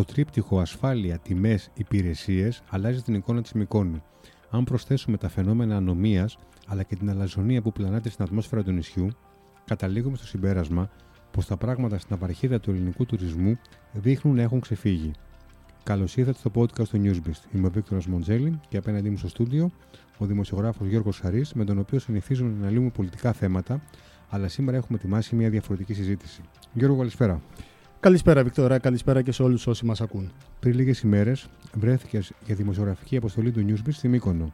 Το τρίπτυχο ασφάλεια, τιμές, υπηρεσίες αλλάζει την εικόνα της Μικόνου. Αν προσθέσουμε τα φαινόμενα ανομίας αλλά και την αλαζονία που πλανάται στην ατμόσφαιρα του νησιού, καταλήγουμε στο συμπέρασμα πως τα πράγματα στην απαρχίδα του ελληνικού τουρισμού δείχνουν να έχουν ξεφύγει. Καλώς ήρθατε στο podcast του Newsbeast. Είμαι ο Βίκτορας Μοντζέλη και απέναντί μου στο στούντιο ο δημοσιογράφος Γιώργος Χαρή, με τον οποίο συνηθίζουμε να αναλύουμε πολιτικά θέματα, αλλά σήμερα έχουμε ετοιμάσει μια διαφορετική συζήτηση. Γιώργο, καλησπέρα. Καλησπέρα, Βικτωρά. Καλησπέρα και σε όλους όσοι μας ακούν. Πριν λίγες ημέρες βρέθηκες για δημοσιογραφική αποστολή του Newsbeat στη Μύκονο.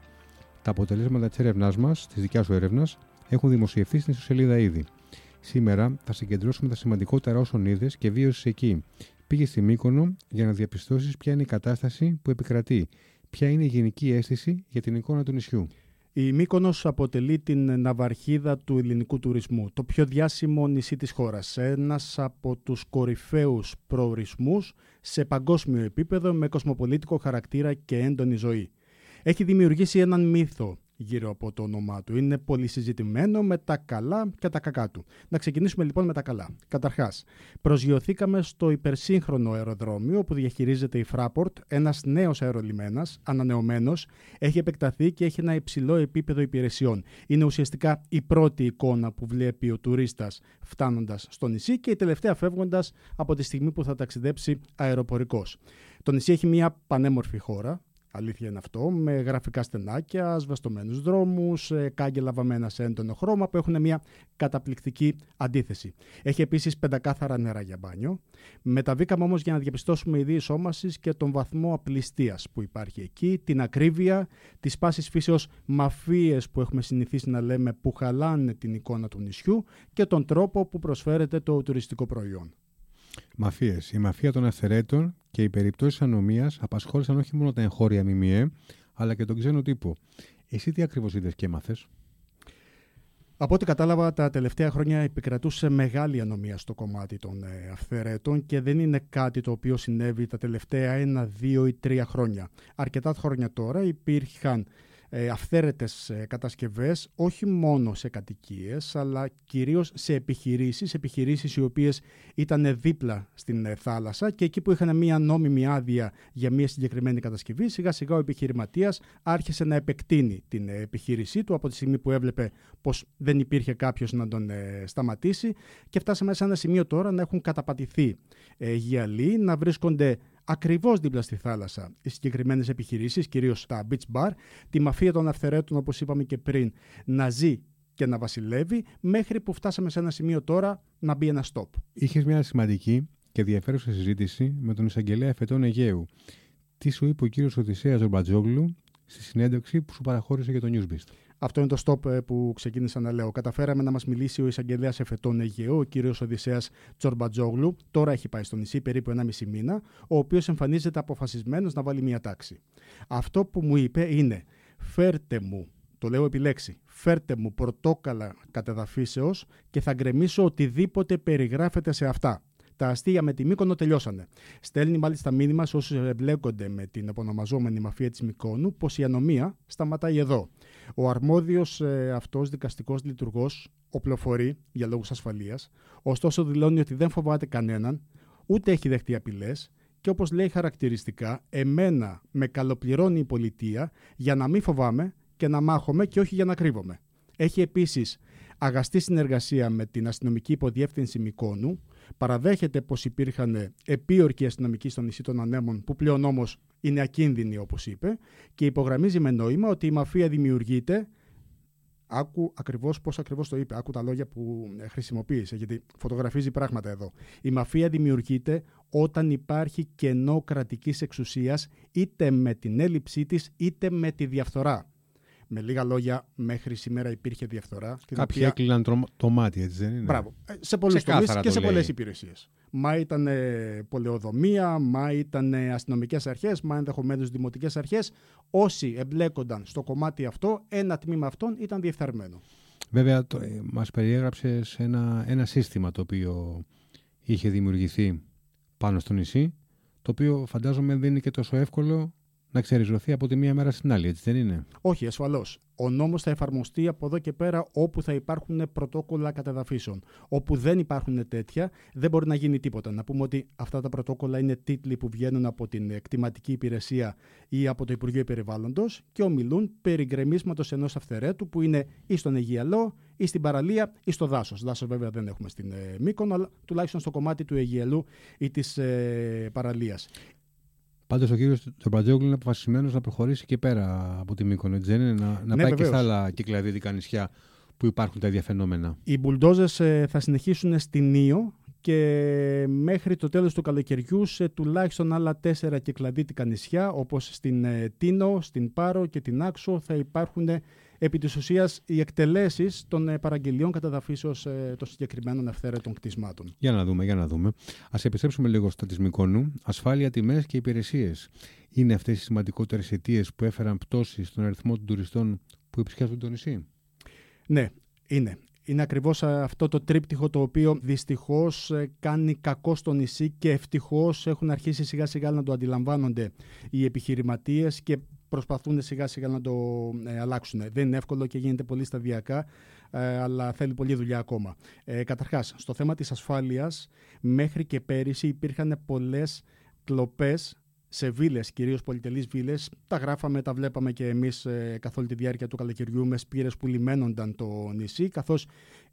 Τα αποτελέσματα της έρευνάς μας, της δικιάς σου έρευνας, έχουν δημοσιευθεί στην ιστοσελίδα ήδη. Σήμερα θα συγκεντρώσουμε τα σημαντικότερα όσων είδες και βίωσες εκεί. Πήγε στη Μύκονο για να διαπιστώσεις ποια είναι η κατάσταση που επικρατεί, ποια είναι η γενική αίσθηση για την εικόνα του νησιού. Η Μύκονος αποτελεί την ναυαρχίδα του ελληνικού τουρισμού, το πιο διάσημο νησί της χώρας, ένας από τους κορυφαίους προορισμούς σε παγκόσμιο επίπεδο με κοσμοπολίτικο χαρακτήρα και έντονη ζωή. Έχει δημιουργήσει έναν μύθο γύρω από το όνομά του. Είναι πολύ συζητημένο με τα καλά και τα κακά του. Να ξεκινήσουμε λοιπόν με τα καλά. Καταρχάς, προσγειωθήκαμε στο υπερσύγχρονο αεροδρόμιο που διαχειρίζεται η Fraport, ένας νέος αερολιμένας, ανανεωμένος, έχει επεκταθεί και έχει ένα υψηλό επίπεδο υπηρεσιών. Είναι ουσιαστικά η πρώτη εικόνα που βλέπει ο τουρίστας φτάνοντας στο νησί και η τελευταία φεύγοντας από τη στιγμή που θα ταξιδέψει αεροπορικός. Το νησί έχει μια πανέμορφη χώρα, Αλήθεια είναι αυτό, με γραφικά στενάκια, σβεστομένους δρόμους, ε, κάγκελα βαμμένα σε έντονο χρώμα που έχουν μια καταπληκτική αντίθεση. Έχει επίσης πεντακάθαρα νερά για μπάνιο. Μεταβήκαμε όμως για να διαπιστώσουμε ιδίοι σώμασης και τον βαθμό απληστίας που υπάρχει εκεί, την ακρίβεια, τις πάσης φύσεως μαφίες που έχουμε συνηθίσει να λέμε που χαλάνε την εικόνα του νησιού και τον τρόπο που προσφέρεται το τουριστικό προϊόν. Μαφίες. Η μαφία των αυθαιρέτων και οι περιπτώσεις ανομίας απασχόλησαν όχι μόνο τα εγχώρια ΜΜΕ, αλλά και τον ξένο τύπο. Εσύ τι ακριβώς είδες και έμαθες; Από ό,τι κατάλαβα, τα τελευταία χρόνια επικρατούσε μεγάλη ανομία στο κομμάτι των ε, αυθαιρέτων και δεν είναι κάτι το οποίο συνέβη τα τελευταία ένα, δύο ή τρία χρόνια. Αρκετά χρόνια τώρα υπήρχαν ε, αυθαίρετες ε, κατασκευές όχι μόνο σε κατοικίες αλλά κυρίως σε επιχειρήσεις, επιχειρήσεις οι οποίες ήταν δίπλα στην ε, θάλασσα και εκεί που είχαν μια νόμιμη άδεια για μια συγκεκριμένη κατασκευή σιγά σιγά ο επιχειρηματίας άρχισε να επεκτείνει την ε, επιχείρησή του από τη στιγμή που έβλεπε πως δεν υπήρχε κάποιος να τον σταματήσει και φτάσαμε σε ένα σημείο τώρα να έχουν καταπατηθεί γυαλί, να βρίσκονται ακριβώς δίπλα στη θάλασσα οι συγκεκριμένες επιχειρήσεις, κυρίως τα beach bar, τη μαφία των αυθαιρέτων, όπως είπαμε και πριν, να ζει και να βασιλεύει, μέχρι που φτάσαμε σε ένα σημείο τώρα να μπει ένα stop. Είχες μια σημαντική και ενδιαφέρουσα συζήτηση με τον εισαγγελέα Εφετών Αιγαίου. Τι σου είπε ο κύριος Οδυσσέας Ζορμπατζόγλου στη συνέντευξη που σου παραχώρησε για το Newsbeast; Αυτό είναι το stop ε, που ξεκίνησα να λέω. Καταφέραμε να μας μιλήσει ο εισαγγελέας Εφετών Αιγαίου, ο κύριος Οδυσσέας Τσορμπατζόγλου. Τώρα έχει πάει στο νησί περίπου ένα μισή μήνα, ο οποίος εμφανίζεται αποφασισμένος να βάλει μια τάξη. Αυτό που μου είπε είναι, φέρτε μου, το λέω επιλέξει, φέρτε μου πορτόκαλα κατεδαφίσεως και θα γκρεμίσω οτιδήποτε περιγράφεται σε αυτά. Τα αστεία με τη Μύκονο τελειώσανε. Στέλνει μάλιστα μήνυμα σε όσους εμπλέκονται με την επωνομαζόμενη μαφία της Μυκόνου πως η ανομία σταματάει εδώ. Ο αρμόδιος ε, αυτός δικαστικός λειτουργός οπλοφορεί για λόγους ασφαλείας, ωστόσο δηλώνει ότι δεν φοβάται κανέναν, ούτε έχει δεχτεί απειλές και όπως λέει χαρακτηριστικά, εμένα με καλοπληρώνει η πολιτεία για να μην φοβάμαι και να μάχομαι και όχι για να κρύβομαι. Έχει επίσης αγαστή συνεργασία με την αστυνομική υποδιεύθυνση Μικόνου, παραδέχεται πως υπήρχαν επίορκοι αστυνομικοί στο νησί των Ανέμων, που πλέον όμως είναι ακίνδυνοι όπως είπε, και υπογραμμίζει με νόημα ότι η μαφία δημιουργείται Άκου ακριβώς πώς ακριβώς το είπε. Άκου τα λόγια που χρησιμοποίησε, γιατί φωτογραφίζει πράγματα εδώ. Η μαφία δημιουργείται όταν υπάρχει κενό κρατικής εξουσίας, είτε με την έλλειψή της, είτε με τη διαφθορά. Με λίγα λόγια, μέχρι σήμερα υπήρχε διαφθορά. Κάποιοι οποία... έκλειναν το μάτι, έτσι δεν είναι; Μπράβο. Ε, σε πολλούς τομείς και σε πολλές υπηρεσίες. Μα ήταν πολεοδομία, μα ήταν αστυνομικές αρχές, μα ενδεχομένως δημοτικές αρχές. Όσοι εμπλέκονταν στο κομμάτι αυτό, ένα τμήμα αυτών ήταν διεφθαρμένο. Βέβαια, το, ε, μας περιέγραψε ένα, ένα σύστημα το οποίο είχε δημιουργηθεί πάνω στο νησί, το οποίο φαντάζομαι δεν είναι και τόσο εύκολο να ξεριζωθεί από τη μία μέρα στην άλλη, έτσι δεν είναι; Όχι, ασφαλώς. Ο νόμος θα εφαρμοστεί από εδώ και πέρα όπου θα υπάρχουν πρωτόκολλα κατεδαφίσεων. Όπου δεν υπάρχουν τέτοια, δεν μπορεί να γίνει τίποτα. Να πούμε ότι αυτά τα πρωτόκολλα είναι τίτλοι που βγαίνουν από την εκτιματική υπηρεσία ή από το Υπουργείο Περιβάλλοντος και ομιλούν περί γκρεμίσματος ενός αυθαιρέτου που είναι ή στον Αιγιαλό ή στην παραλία ή στο δάσος. Δάσος βέβαια δεν έχουμε στην ε, Μύκονο, αλλά τουλάχιστον στο κομμάτι του Αιγιαλού ή της ε, παραλίας. Πάντως ο κύριος Τσομπατζόγλου είναι αποφασισμένος να προχωρήσει και πέρα από τη Μύκονο, έτσι δεν είναι, να, να Ναι, πάει και βεβαίως. στα άλλα κυκλαδίτικα νησιά που υπάρχουν τα ίδια φαινόμενα. Οι μπουλντόζες ε, θα συνεχίσουν στην Ήο και μέχρι το τέλος του καλοκαιριού σε τουλάχιστον άλλα τέσσερα κυκλαδίτικα νησιά όπως στην ε, Τίνο, στην Πάρο και την Άξο θα υπάρχουν ε, επί της ουσίας οι εκτελέσεις των ε, παραγγελιών καταδαφίσεως ε, των συγκεκριμένων ευθέρετων κτισμάτων. Για να δούμε, για να δούμε. Α επιστρέψουμε λίγο στα τη Μυκόνου. Ασφάλεια, τιμές και υπηρεσίες. Είναι αυτές οι σημαντικότερες αιτίες που έφεραν πτώση στον αριθμό των τουριστών που επισκέπτονται το νησί; Ναι, είναι. Είναι ακριβώς α, αυτό το τρίπτυχο το οποίο δυστυχώς ε, κάνει κακό στο νησί και ευτυχώς έχουν αρχίσει σιγά σιγά να το αντιλαμβάνονται οι επιχειρηματίες και προσπαθούν σιγά σιγά να το ε, αλλάξουν. Δεν είναι εύκολο και γίνεται πολύ σταδιακά, ε, αλλά θέλει πολλή δουλειά ακόμα. Ε, καταρχάς, στο θέμα της ασφάλειας, μέχρι και πέρυσι υπήρχαν πολλές κλοπές σε βίλες, κυρίως πολυτελείς βίλες. Τα γράφαμε, τα βλέπαμε και εμείς ε, καθ' όλη τη διάρκεια του καλοκαιριού με σπήρες που λιμένονταν το νησί, καθώς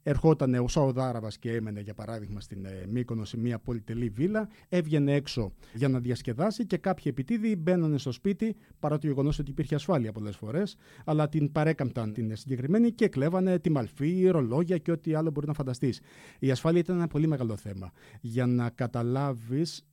ερχόταν ο Σαουδάραβα και έμενε, για παράδειγμα, στην ε, Μύκονο σε μια πολυτελή βίλα, έβγαινε έξω για να διασκεδάσει και κάποιοι επιτίδοι μπαίνανε στο σπίτι, παρά το γεγονός ότι υπήρχε ασφάλεια πολλές φορές, αλλά την παρέκαμπταν την συγκεκριμένη και κλέβανε τη μαλφή, ρολόγια και ό,τι άλλο μπορεί να φανταστείς. Η ασφάλεια ήταν ένα πολύ μεγάλο θέμα. Για να καταλάβεις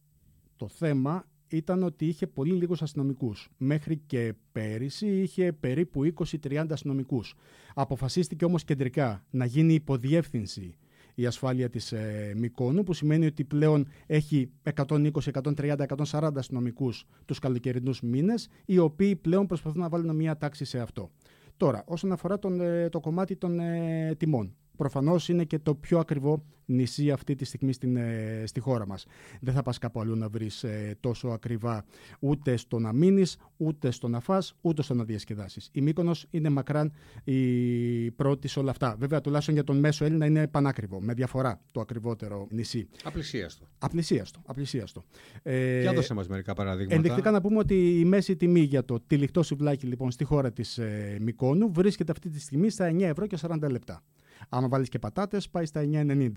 το θέμα ήταν ότι είχε πολύ λίγους αστυνομικούς. Μέχρι και πέρυσι είχε περίπου 20-30 αστυνομικούς. Αποφασίστηκε όμως κεντρικά να γίνει υποδιεύθυνση η ασφάλεια της ε, Μυκόνου, που σημαίνει ότι πλέον έχει 120, 130, 140 αστυνομικούς τους καλοκαιρινούς μήνες, οι οποίοι πλέον προσπαθούν να βάλουν μια τάξη σε αυτό. Τώρα, όσον αφορά τον, ε, το κομμάτι των ε, τιμών. Προφανώς είναι και το πιο ακριβό νησί αυτή τη στιγμή στην, ε, στη χώρα μας. Δεν θα πας κάπου αλλού να βρεις ε, τόσο ακριβά ούτε στο να μείνεις, ούτε στο να φας, ούτε στο να διασκεδάσεις. Η Μύκονος είναι μακράν η πρώτη σε όλα αυτά. Βέβαια, τουλάχιστον για τον μέσο Έλληνα είναι πανάκριβο, με διαφορά το ακριβότερο νησί. Απλησίαστο. Απλησίαστο. απλησίαστο. Ε, Για δώσε μας μερικά παραδείγματα. Ενδεικτικά να πούμε ότι η μέση τιμή για το τυλιχτό σουβλάκι λοιπόν στη χώρα της ε, Μυκόνου βρίσκεται αυτή τη στιγμή στα 9 ευρώ και 40 λεπτά. Άμα βάλεις και πατάτες πάει στα 9,90.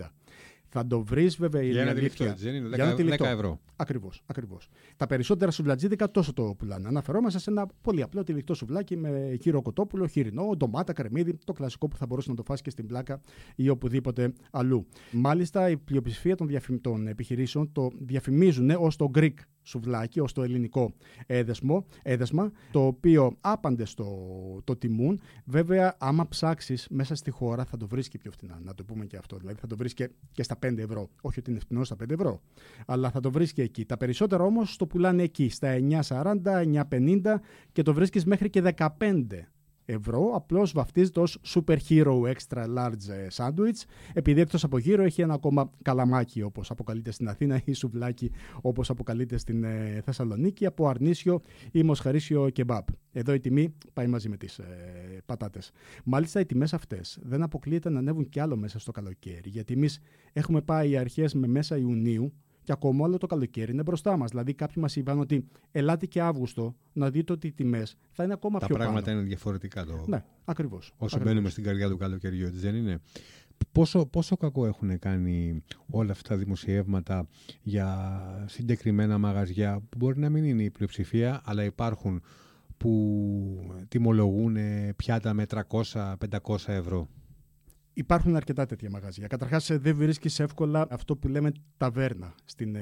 Θα το βρεις βέβαια η Για ένα αλήθεια. τυλιχτό, έτσι δεν είναι. Για ένα 10, τυλιχτό. 10 ευρώ. Ακριβώς. Ακριβώς. Τα περισσότερα σουβλατζίδικα τόσο το πουλάνε. Αναφερόμαστε σε ένα πολύ απλό τυλιχτό σουβλάκι με κύρο κοτόπουλο, χοιρινό, ντομάτα, κρεμμύδι, το κλασικό που θα μπορούσε να το φας και στην πλάκα ή οπουδήποτε αλλού. Μάλιστα, η πλειοψηφία των, διαφημ... των επιχειρήσεων το διαφημίζουν ως το Greek σουβλάκι, ως το ελληνικό έδεσμο, έδεσμα, το οποίο άπαντε το, το τιμούν. Βέβαια, άμα ψάξεις μέσα στη χώρα, θα το βρεις και πιο φθηνά. Να το πούμε και αυτό. Δηλαδή, θα το βρεις και, και στα 5 ευρώ. Όχι ότι είναι φθηνό στα 5 ευρώ, αλλά θα το βρεις και εκεί. Τα περισσότερα όμως το πουλάνε εκεί, στα 9,40, 9,50 και το βρίσκεις μέχρι και 15 ευρώ. Απλώς βαφτίζεται ως Super Hero Extra Large ε, Sandwich, επειδή εκτός από γύρω έχει ένα ακόμα καλαμάκι όπως αποκαλείται στην Αθήνα ή σουβλάκι όπως αποκαλείται στην ε, Θεσσαλονίκη από αρνίσιο ή μοσχαρίσιο κεμπάπ. Εδώ η τιμή πάει μαζί με τις ε, πατάτες. Μάλιστα οι τιμές αυτές δεν αποκλείεται να ανέβουν κι άλλο μέσα στο καλοκαίρι, γιατί εμείς έχουμε πάει αρχές με μέσα Ιουνίου και ακόμα όλο το καλοκαίρι είναι μπροστά μας. Δηλαδή, κάποιοι μας είπαν ότι ελάτε και Αύγουστο να δείτε ότι οι τιμές θα είναι ακόμα Τα πιο πράγματα πάνω. είναι διαφορετικά το. Ναι, ακριβώς. Όσο μπαίνουμε στην καρδιά του καλοκαιριού, έτσι δεν είναι; Πόσο, πόσο κακό έχουν κάνει όλα αυτά τα δημοσιεύματα για συγκεκριμένα μαγαζιά που μπορεί να μην είναι η πλειοψηφία, αλλά υπάρχουν που τιμολογούν πιάτα με 300-500 ευρώ; Υπάρχουν αρκετά τέτοια μαγαζιά. Καταρχάς, δεν βρίσκεις εύκολα αυτό που λέμε ταβέρνα στην ε,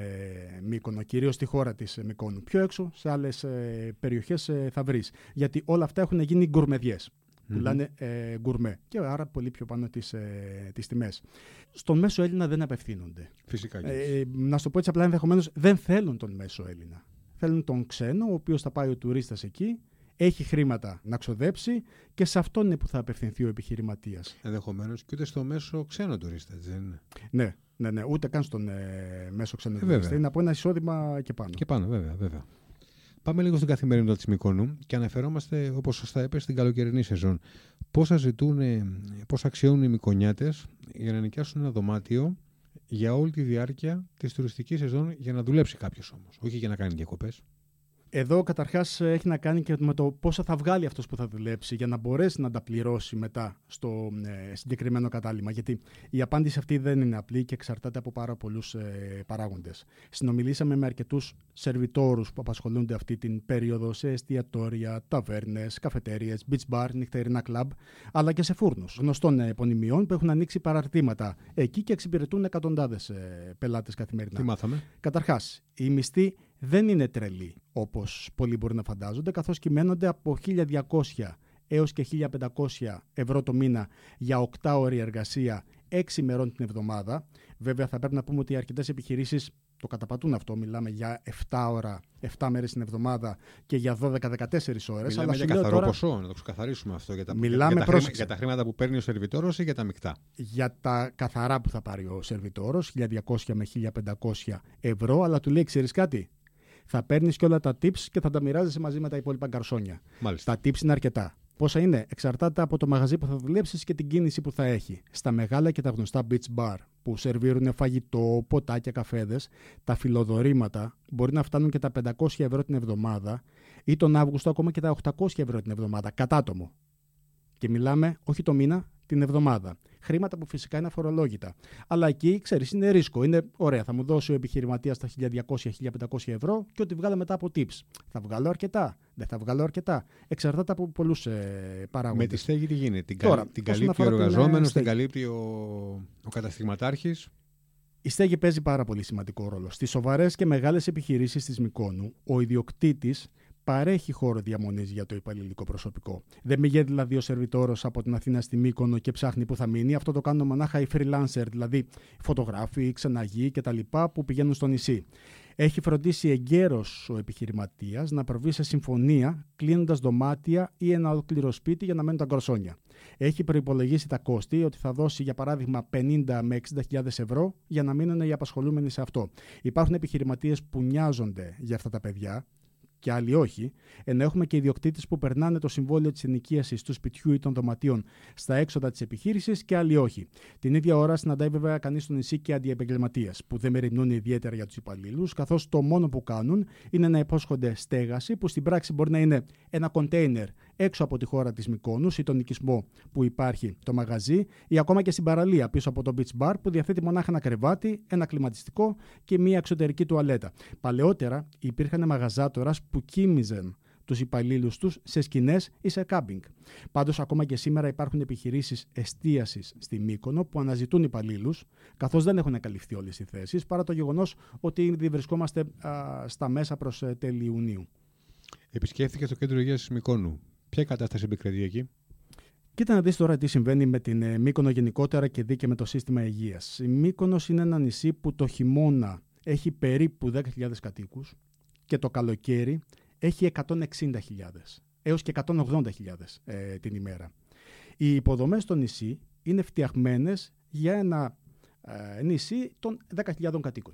Μύκονο, κυρίως στη χώρα της ε, Μυκόνου. Πιο έξω, σε άλλες ε, περιοχές ε, θα βρεις. Γιατί όλα αυτά έχουν γίνει γκουρμεδιές. Πουλάνε ε, γκουρμέ. Και άρα πολύ πιο πάνω τις ε, τις τιμές. Στον μέσο Έλληνα δεν απευθύνονται. Φυσικά. και Ε, να σου το πω έτσι απλά, ενδεχομένως δεν θέλουν τον μέσο Έλληνα. Θέλουν τον ξένο, ο οποίος θα πάει ο τουρίστας εκεί, έχει χρήματα να ξοδέψει και σε αυτόν είναι που θα απευθυνθεί ο επιχειρηματίας. Ενδεχομένως και ούτε στο μέσο ξένο τουρίστα, έτσι δεν είναι. Ναι, ναι, ναι, ούτε καν στον ε, μέσο ξένο Ε, βέβαια. τουρίστα. Είναι από ένα εισόδημα και πάνω. Και πάνω, βέβαια, βέβαια. Πάμε λίγο στην καθημερινότητα της Μικόνου και αναφερόμαστε, όπως σωστά είπε, στην καλοκαιρινή σεζόν. Πόσα ζητούν, πόσα αξιώνουν οι Μικονιάτε για να νοικιάσουν ένα δωμάτιο για όλη τη διάρκεια της τουριστικής σεζόν για να δουλέψει κάποιος όμως. Όχι για να κάνει διακοπές; Εδώ καταρχάς έχει να κάνει και με το πόσα θα βγάλει αυτός που θα δουλέψει για να μπορέσει να τα πληρώσει μετά στο ε, συγκεκριμένο κατάλημα. Γιατί η απάντηση αυτή δεν είναι απλή και εξαρτάται από πάρα πολλούς ε, παράγοντες. Συνομιλήσαμε με αρκετούς σερβιτόρους που απασχολούνται αυτή την περίοδο σε εστιατόρια, ταβέρνες, καφετέρειε, beach bar, νυχτερινά κλαμπ, αλλά και σε φούρνους γνωστών επωνυμιών που έχουν ανοίξει παραρτήματα εκεί και εξυπηρετούν εκατοντάδες ε, πελάτες καθημερινά. Τι μάθαμε; Καταρχάς, η μισθή δεν είναι τρελή όπως πολλοί μπορεί να φαντάζονται, καθώς κυμαίνονται από 1.200 έως και 1.500 ευρώ το μήνα για 8 ώρη εργασία 6 ημερών την εβδομάδα. Βέβαια θα πρέπει να πούμε ότι οι αρκετές επιχειρήσεις το καταπατούν αυτό. Μιλάμε για 7 ώρα, 7 μέρες την εβδομάδα και για 12-14 ώρες. Μιλάμε αλλά για καθαρό τώρα... ποσό, να το ξεκαθαρίσουμε αυτό. Για τα, Μιλάμε για, τα χρήματα, για τα χρήματα που παίρνει ο σερβιτόρος ή για τα μεικτά; Για τα καθαρά που θα πάρει ο σερβιτόρος, 1.200 με 1.500 ευρώ, αλλά του λέει, ξέρεις κάτι, θα παίρνεις και όλα τα tips και θα τα μοιράζεσαι μαζί με τα υπόλοιπα γκαρσόνια. Μάλιστα. Τα tips είναι αρκετά. Πόσα είναι, εξαρτάται από το μαγαζί που θα δουλέψεις και την κίνηση που θα έχει. Στα μεγάλα και τα γνωστά beach bar που σερβίρουν φαγητό, ποτάκια, καφέδες, τα φιλοδορήματα μπορεί να φτάνουν και τα 500 ευρώ την εβδομάδα ή τον Αύγουστο ακόμα και τα 800 ευρώ την εβδομάδα, κατάτομο. Και μιλάμε όχι το μήνα, την εβδομάδα. Χρήματα που φυσικά είναι αφορολόγητα. Αλλά εκεί, ξέρεις, είναι ρίσκο. Είναι ωραία, θα μου δώσει ο επιχειρηματίας τα 1200-1500 ευρώ και ό,τι βγάλω μετά από tips. Θα βγάλω αρκετά. Δεν θα βγάλω αρκετά. Εξαρτάται από πολλούς ε, παράγοντες. Με τη στέγη τι γίνεται; Την, Τώρα, την καλύπτει ο εργαζόμενος, την καλύπτει ο, ο καταστηματάρχης; Η στέγη παίζει πάρα πολύ σημαντικό ρόλο. Στις σοβαρές και μεγάλες επιχειρήσεις της Μικόνου, ο ιδιοκτήτης παρέχει χώρο διαμονής για το υπαλληλικό προσωπικό. Δεν μηγαίνει δηλαδή ο σερβιτόρος από την Αθήνα στη Μύκονο και ψάχνει που θα μείνει. Αυτό το κάνουν μονάχα οι freelancer, δηλαδή φωτογράφοι, ξεναγοί κτλ. που πηγαίνουν στο νησί. Έχει φροντίσει εγκαίρως ο επιχειρηματίας να προβεί σε συμφωνία κλείνοντας δωμάτια ή ένα ολόκληρο σπίτι για να μένουν τα γκροσόνια. Έχει προπολογίσει τα κόστη ότι θα δώσει για παράδειγμα 50 με 60.000 ευρώ για να μείνουν οι απασχολούμενοι σε αυτό. Υπάρχουν επιχειρηματίες που νοιάζονται για αυτά τα παιδιά και άλλοι όχι, ενώ έχουμε και ιδιοκτήτες που περνάνε το συμβόλαιο της ενοικίασης του σπιτιού ή των δωματίων στα έξοδα της επιχείρησης και άλλοι όχι. Την ίδια ώρα συναντάει βέβαια κανείς στο νησί και αντιεπαγγελματίες, που δεν μεριμνούν ιδιαίτερα για τους υπαλλήλους, καθώς το μόνο που κάνουν είναι να υπόσχονται στέγαση, που στην πράξη μπορεί να είναι ένα κοντέινερ έξω από τη χώρα της Μικόνου ή τον οικισμό που υπάρχει το μαγαζί, ή ακόμα και στην παραλία πίσω από το beach bar που διαθέτει μονάχα ένα κρεβάτι, ένα κλιματιστικό και μία εξωτερική τουαλέτα. Παλαιότερα υπήρχαν μαγαζάτορας που κοίμιζαν τους υπαλλήλους τους σε σκηνές ή σε κάμπινγκ. Πάντως, ακόμα και σήμερα υπάρχουν επιχειρήσεις εστίασης στη Μύκονο που αναζητούν υπαλλήλους, καθώς δεν έχουν καλυφθεί όλες οι θέσεις, παρά το γεγονός ότι ήδη βρισκόμαστε α, στα μέσα προς ε, τέλη Ιουνίου. Επισκέφθηκε το κέντρο υγείας της Μυκόνου. Ποια κατάσταση επικρατεί εκεί; Κοίτα να δεις τώρα τι συμβαίνει με την ε, Μύκονο γενικότερα και δει και με το σύστημα υγείας. Η Μύκονος είναι ένα νησί που το χειμώνα έχει περίπου 10.000 κατοίκους και το καλοκαίρι έχει 160.000 έως και 180.000 ε, την ημέρα. Οι υποδομές στο νησί είναι φτιαγμένες για ένα ε, νησί των 10.000 κατοίκων.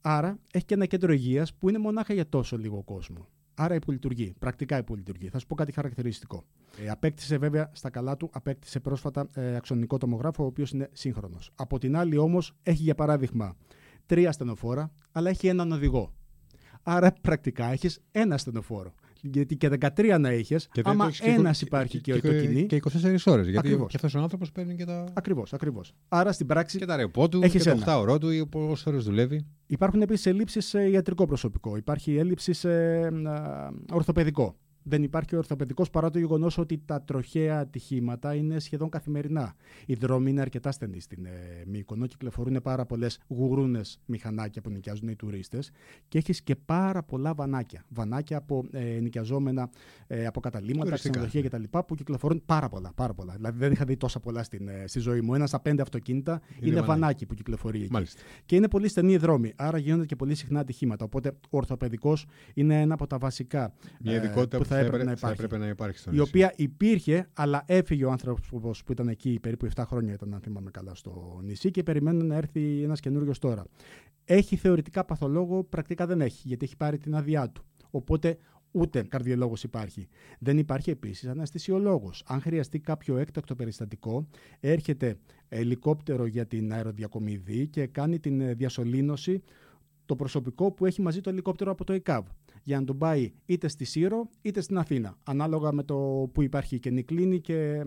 Άρα έχει και ένα κέντρο υγείας που είναι μονάχα για τόσο λίγο κόσμο. Άρα υπολειτουργεί, πρακτικά υπολειτουργεί. Θα σου πω κάτι χαρακτηριστικό. Ε, απέκτησε βέβαια στα καλά του, απέκτησε πρόσφατα ε, αξονικό τομογράφο, ο οποίος είναι σύγχρονος. Από την άλλη όμως έχει για παράδειγμα τρία στενοφόρα, αλλά έχει έναν οδηγό. Άρα πρακτικά έχεις ένα στενοφόρο. Γιατί και 13 να έχεις, άμα ένας υπάρχει και, και, το κοινή. Και 24 ώρες. Γιατί και αυτός ο άνθρωπος παίρνει και τα. Ακριβώς, ακριβώς. Άρα στην πράξη. Και τα ρεπό του, και το 8 ώρο του ή πόσες ώρες δουλεύει. Υπάρχουν επίσης ελλείψεις σε ιατρικό προσωπικό. Υπάρχει έλλειψη σε ορθοπαιδικό δεν υπάρχει ορθοπαιδικός παρά το γεγονός ότι τα τροχαία ατυχήματα είναι σχεδόν καθημερινά. Οι δρόμοι είναι αρκετά στενοί στην ε, Μύκονο, κυκλοφορούν πάρα πολλές γουρούνες μηχανάκια που νοικιάζουν οι τουρίστες και έχεις και πάρα πολλά βανάκια. Βανάκια από ε, νοικιαζόμενα ε, από καταλήμματα, ξενοδοχεία κτλ. που κυκλοφορούν πάρα πολλά, πάρα πολλά. Δηλαδή δεν είχα δει τόσα πολλά στην, ε, στη ζωή μου. Ένας στα πέντε αυτοκίνητα είναι, είναι βανάκι που κυκλοφορεί εκεί. Μάλιστα. Και είναι πολύ στενοί οι δρόμοι, άρα γίνονται και πολύ συχνά ατυχήματα. Οπότε ο ορθοπαιδικός είναι ένα από τα βασικά. Μια ε, ειδικότητα που θα, έπρεπε, να υπάρχει. Θα έπρεπε να υπάρχει στο η οποία υπήρχε, αλλά έφυγε ο άνθρωπος που ήταν εκεί περίπου 7 χρόνια, ήταν, αν θυμάμαι καλά, στο νησί και περιμένουν να έρθει ένας καινούριο τώρα. Έχει θεωρητικά παθολόγο, πρακτικά δεν έχει, γιατί έχει πάρει την άδειά του. Οπότε ούτε καρδιολόγος υπάρχει. Δεν υπάρχει επίσης αναστησιολόγος. Αν χρειαστεί κάποιο έκτακτο περιστατικό, έρχεται ελικόπτερο για την αεροδιακομιδή και κάνει την διασωλήνωση το προσωπικό που έχει μαζί το ελικόπτερο από το ΕΚΑΒ για να τον πάει είτε στη Σύρο είτε στην Αθήνα, ανάλογα με το που υπάρχει η καινή κλίνη και ε,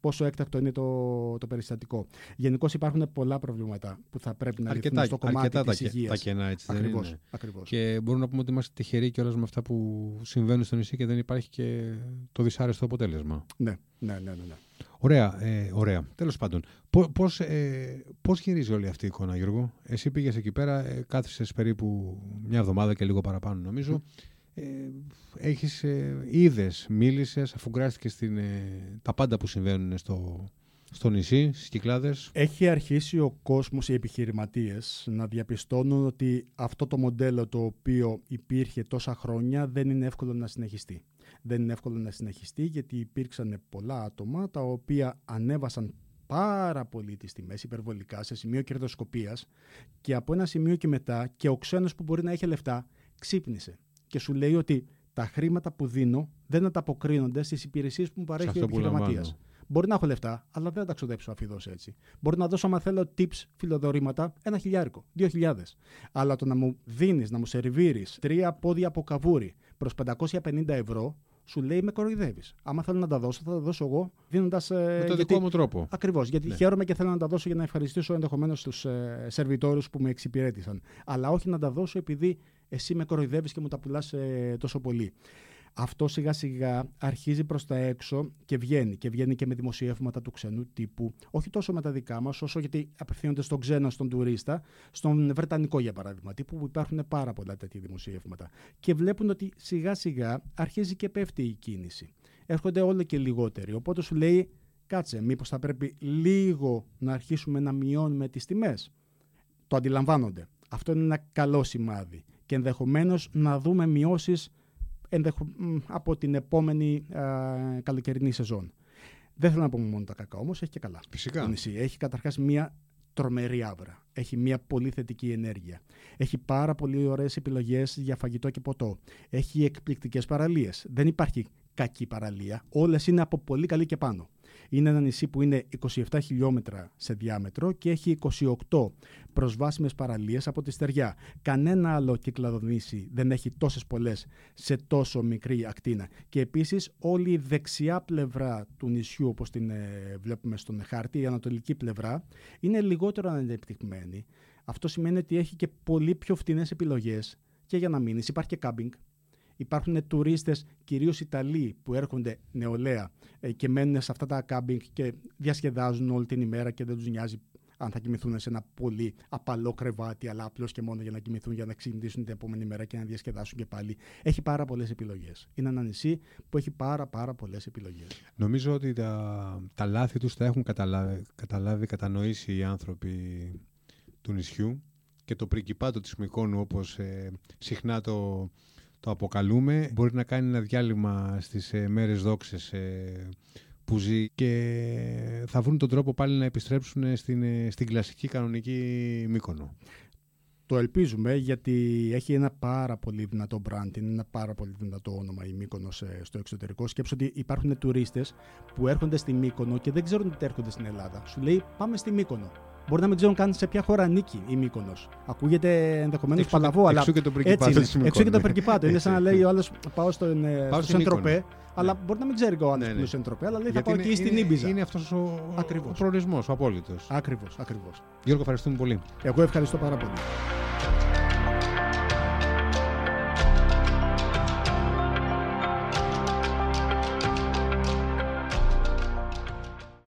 πόσο έκτακτο είναι το, το περιστατικό. Γενικώς υπάρχουν πολλά προβλήματα που θα πρέπει να λυθούν στο κομμάτι αρκετά της υγείας. τα κενά, έτσι ακριβώς, δεν είναι. Ακριβώς. Και μπορούμε να πούμε ότι είμαστε τυχεροί κιόλας με αυτά που συμβαίνουν στο νησί και δεν υπάρχει και το δυσάρεστο αποτέλεσμα. Ναι, ναι, ναι, ναι. ναι. Ωραία, ε, ωραία. Τέλος πάντων, Πώ πώς, ε, πώς γυρίζει όλη αυτή η εικόνα, Γιώργο; Εσύ πήγες εκεί πέρα, ε, κάθισες περίπου μια εβδομάδα και λίγο παραπάνω νομίζω. Ε, έχεις, ε, είδες, μίλησες, αφουγκράστηκες στην, ε, τα πάντα που συμβαίνουν στο, στο νησί, στις Κυκλάδες. Έχει αρχίσει ο κόσμος, οι επιχειρηματίες, να διαπιστώνουν ότι αυτό το μοντέλο το οποίο υπήρχε τόσα χρόνια δεν είναι εύκολο να συνεχιστεί. Δεν είναι εύκολο να συνεχιστεί γιατί υπήρξαν πολλά άτομα τα οποία ανέβασαν πάρα πολύ τις τιμές υπερβολικά σε σημείο κερδοσκοπίας και από ένα σημείο και μετά και ο ξένος που μπορεί να έχει λεφτά ξύπνησε και σου λέει ότι τα χρήματα που δίνω δεν ανταποκρίνονται στις υπηρεσίες που μου παρέχει ο επιχειρηματίας. Μπορεί να έχω λεφτά, αλλά δεν θα τα ξοδέψω αφιδό έτσι. Μπορεί να δώσω, άμα θέλω, tips, φιλοδορήματα, ένα χιλιάρικο, δύο χιλιάδες. Αλλά το να μου δίνεις, να μου σερβίρεις τρία πόδια από καβούρι προς 550 ευρώ, σου λέει με κοροϊδεύεις. Άμα θέλω να τα δώσω, θα τα δώσω εγώ δίνοντας. Ε, με το δικό μου τρόπο. Ακριβώς. Γιατί ναι. χαίρομαι και θέλω να τα δώσω για να ευχαριστήσω ενδεχομένως τους ε, σερβιτόρους που με εξυπηρέτησαν. Αλλά όχι να τα δώσω επειδή εσύ με κοροϊδεύεις και μου τα πουλάς ε, τόσο πολύ αυτό σιγά σιγά αρχίζει προς τα έξω και βγαίνει. Και βγαίνει και με δημοσιεύματα του ξένου τύπου, όχι τόσο με τα δικά μας, όσο γιατί απευθύνονται στον ξένο, στον τουρίστα, στον Βρετανικό για παράδειγμα, τύπου που υπάρχουν πάρα πολλά τέτοια δημοσιεύματα. Και βλέπουν ότι σιγά σιγά αρχίζει και πέφτει η κίνηση. Έρχονται όλο και λιγότεροι. Οπότε σου λέει, κάτσε, μήπως θα πρέπει λίγο να αρχίσουμε να μειώνουμε τις τιμές; Το αντιλαμβάνονται. Αυτό είναι ένα καλό σημάδι. Και ενδεχομένως να δούμε μειώσεις ενδεχο... από την επόμενη α, καλοκαιρινή σεζόν. Δεν θέλω να πούμε μόνο τα κακά όμως, έχει και καλά. Φυσικά. Το νησί. Έχει καταρχάς μία τρομερή άβρα. Έχει μία πολύ θετική ενέργεια. Έχει πάρα πολύ ωραίες επιλογές για φαγητό και ποτό. Έχει εκπληκτικές παραλίες. Δεν υπάρχει κακή παραλία. Όλες είναι από πολύ καλή και πάνω. Είναι ένα νησί που είναι 27 χιλιόμετρα σε διάμετρο και έχει 28 προσβάσιμες παραλίες από τη στεριά. Κανένα άλλο κυκλαδονήσι δεν έχει τόσες πολλές σε τόσο μικρή ακτίνα. Και επίσης όλη η δεξιά πλευρά του νησιού όπως την ε, βλέπουμε στον χάρτη, η ανατολική πλευρά, είναι λιγότερο ανεπτυγμένη. Αυτό σημαίνει ότι έχει και πολύ πιο φτηνές επιλογές και για να μείνεις. Υπάρχει και κάμπινγκ, Υπάρχουν τουρίστες, κυρίως Ιταλοί, που έρχονται νεολαία ε, και μένουν σε αυτά τα κάμπινγκ και διασκεδάζουν όλη την ημέρα και δεν τους νοιάζει αν θα κοιμηθούν σε ένα πολύ απαλό κρεβάτι, αλλά απλώς και μόνο για να κοιμηθούν, για να ξυπνήσουν την επόμενη μέρα και να διασκεδάσουν και πάλι. Έχει πάρα πολλές επιλογές. Είναι ένα νησί που έχει πάρα, πάρα πολλές επιλογές. Νομίζω ότι τα, τα λάθη τους τα έχουν καταλάβει, καταλάβει, κατανοήσει οι άνθρωποι του νησιού και το πρικυπάτο της Μικόνου όπως ε, συχνά το, το αποκαλούμε. Μπορεί να κάνει ένα διάλειμμα στις ε, μέρες δόξες ε, που ζει και θα βρουν τον τρόπο πάλι να επιστρέψουν στην, ε, στην κλασική κανονική Μύκονο. Το ελπίζουμε γιατί έχει ένα πάρα πολύ δυνατό brand, είναι ένα πάρα πολύ δυνατό όνομα η Μύκονος στο εξωτερικό. Σκέψω ότι υπάρχουν τουρίστες που έρχονται στη Μύκονο και δεν ξέρουν ότι έρχονται στην Ελλάδα. Σου λέει πάμε στη Μύκονο μπορεί να μην ξέρουν καν σε ποια χώρα ανήκει η Μύκονος. Ακούγεται ενδεχομένως παλαβό, αλλά. Εξού και το πρικυπάτο. Εξού και το πρικυπάτο. είναι σαν να λέει ο άλλος πάω στον, ε, στο Σεντροπέ, αλλά μπορεί να μην ξέρει ο άλλος ναι, που είναι στο Σεντροπέ, αλλά λέει θα πάω εκεί στην Ήμπιζα. Είναι αυτός ο, ο προορισμός, ο απόλυτος. Ακριβώς, ακριβώς. Γιώργο, ευχαριστούμε πολύ. Εγώ ευχαριστώ πάρα πολύ.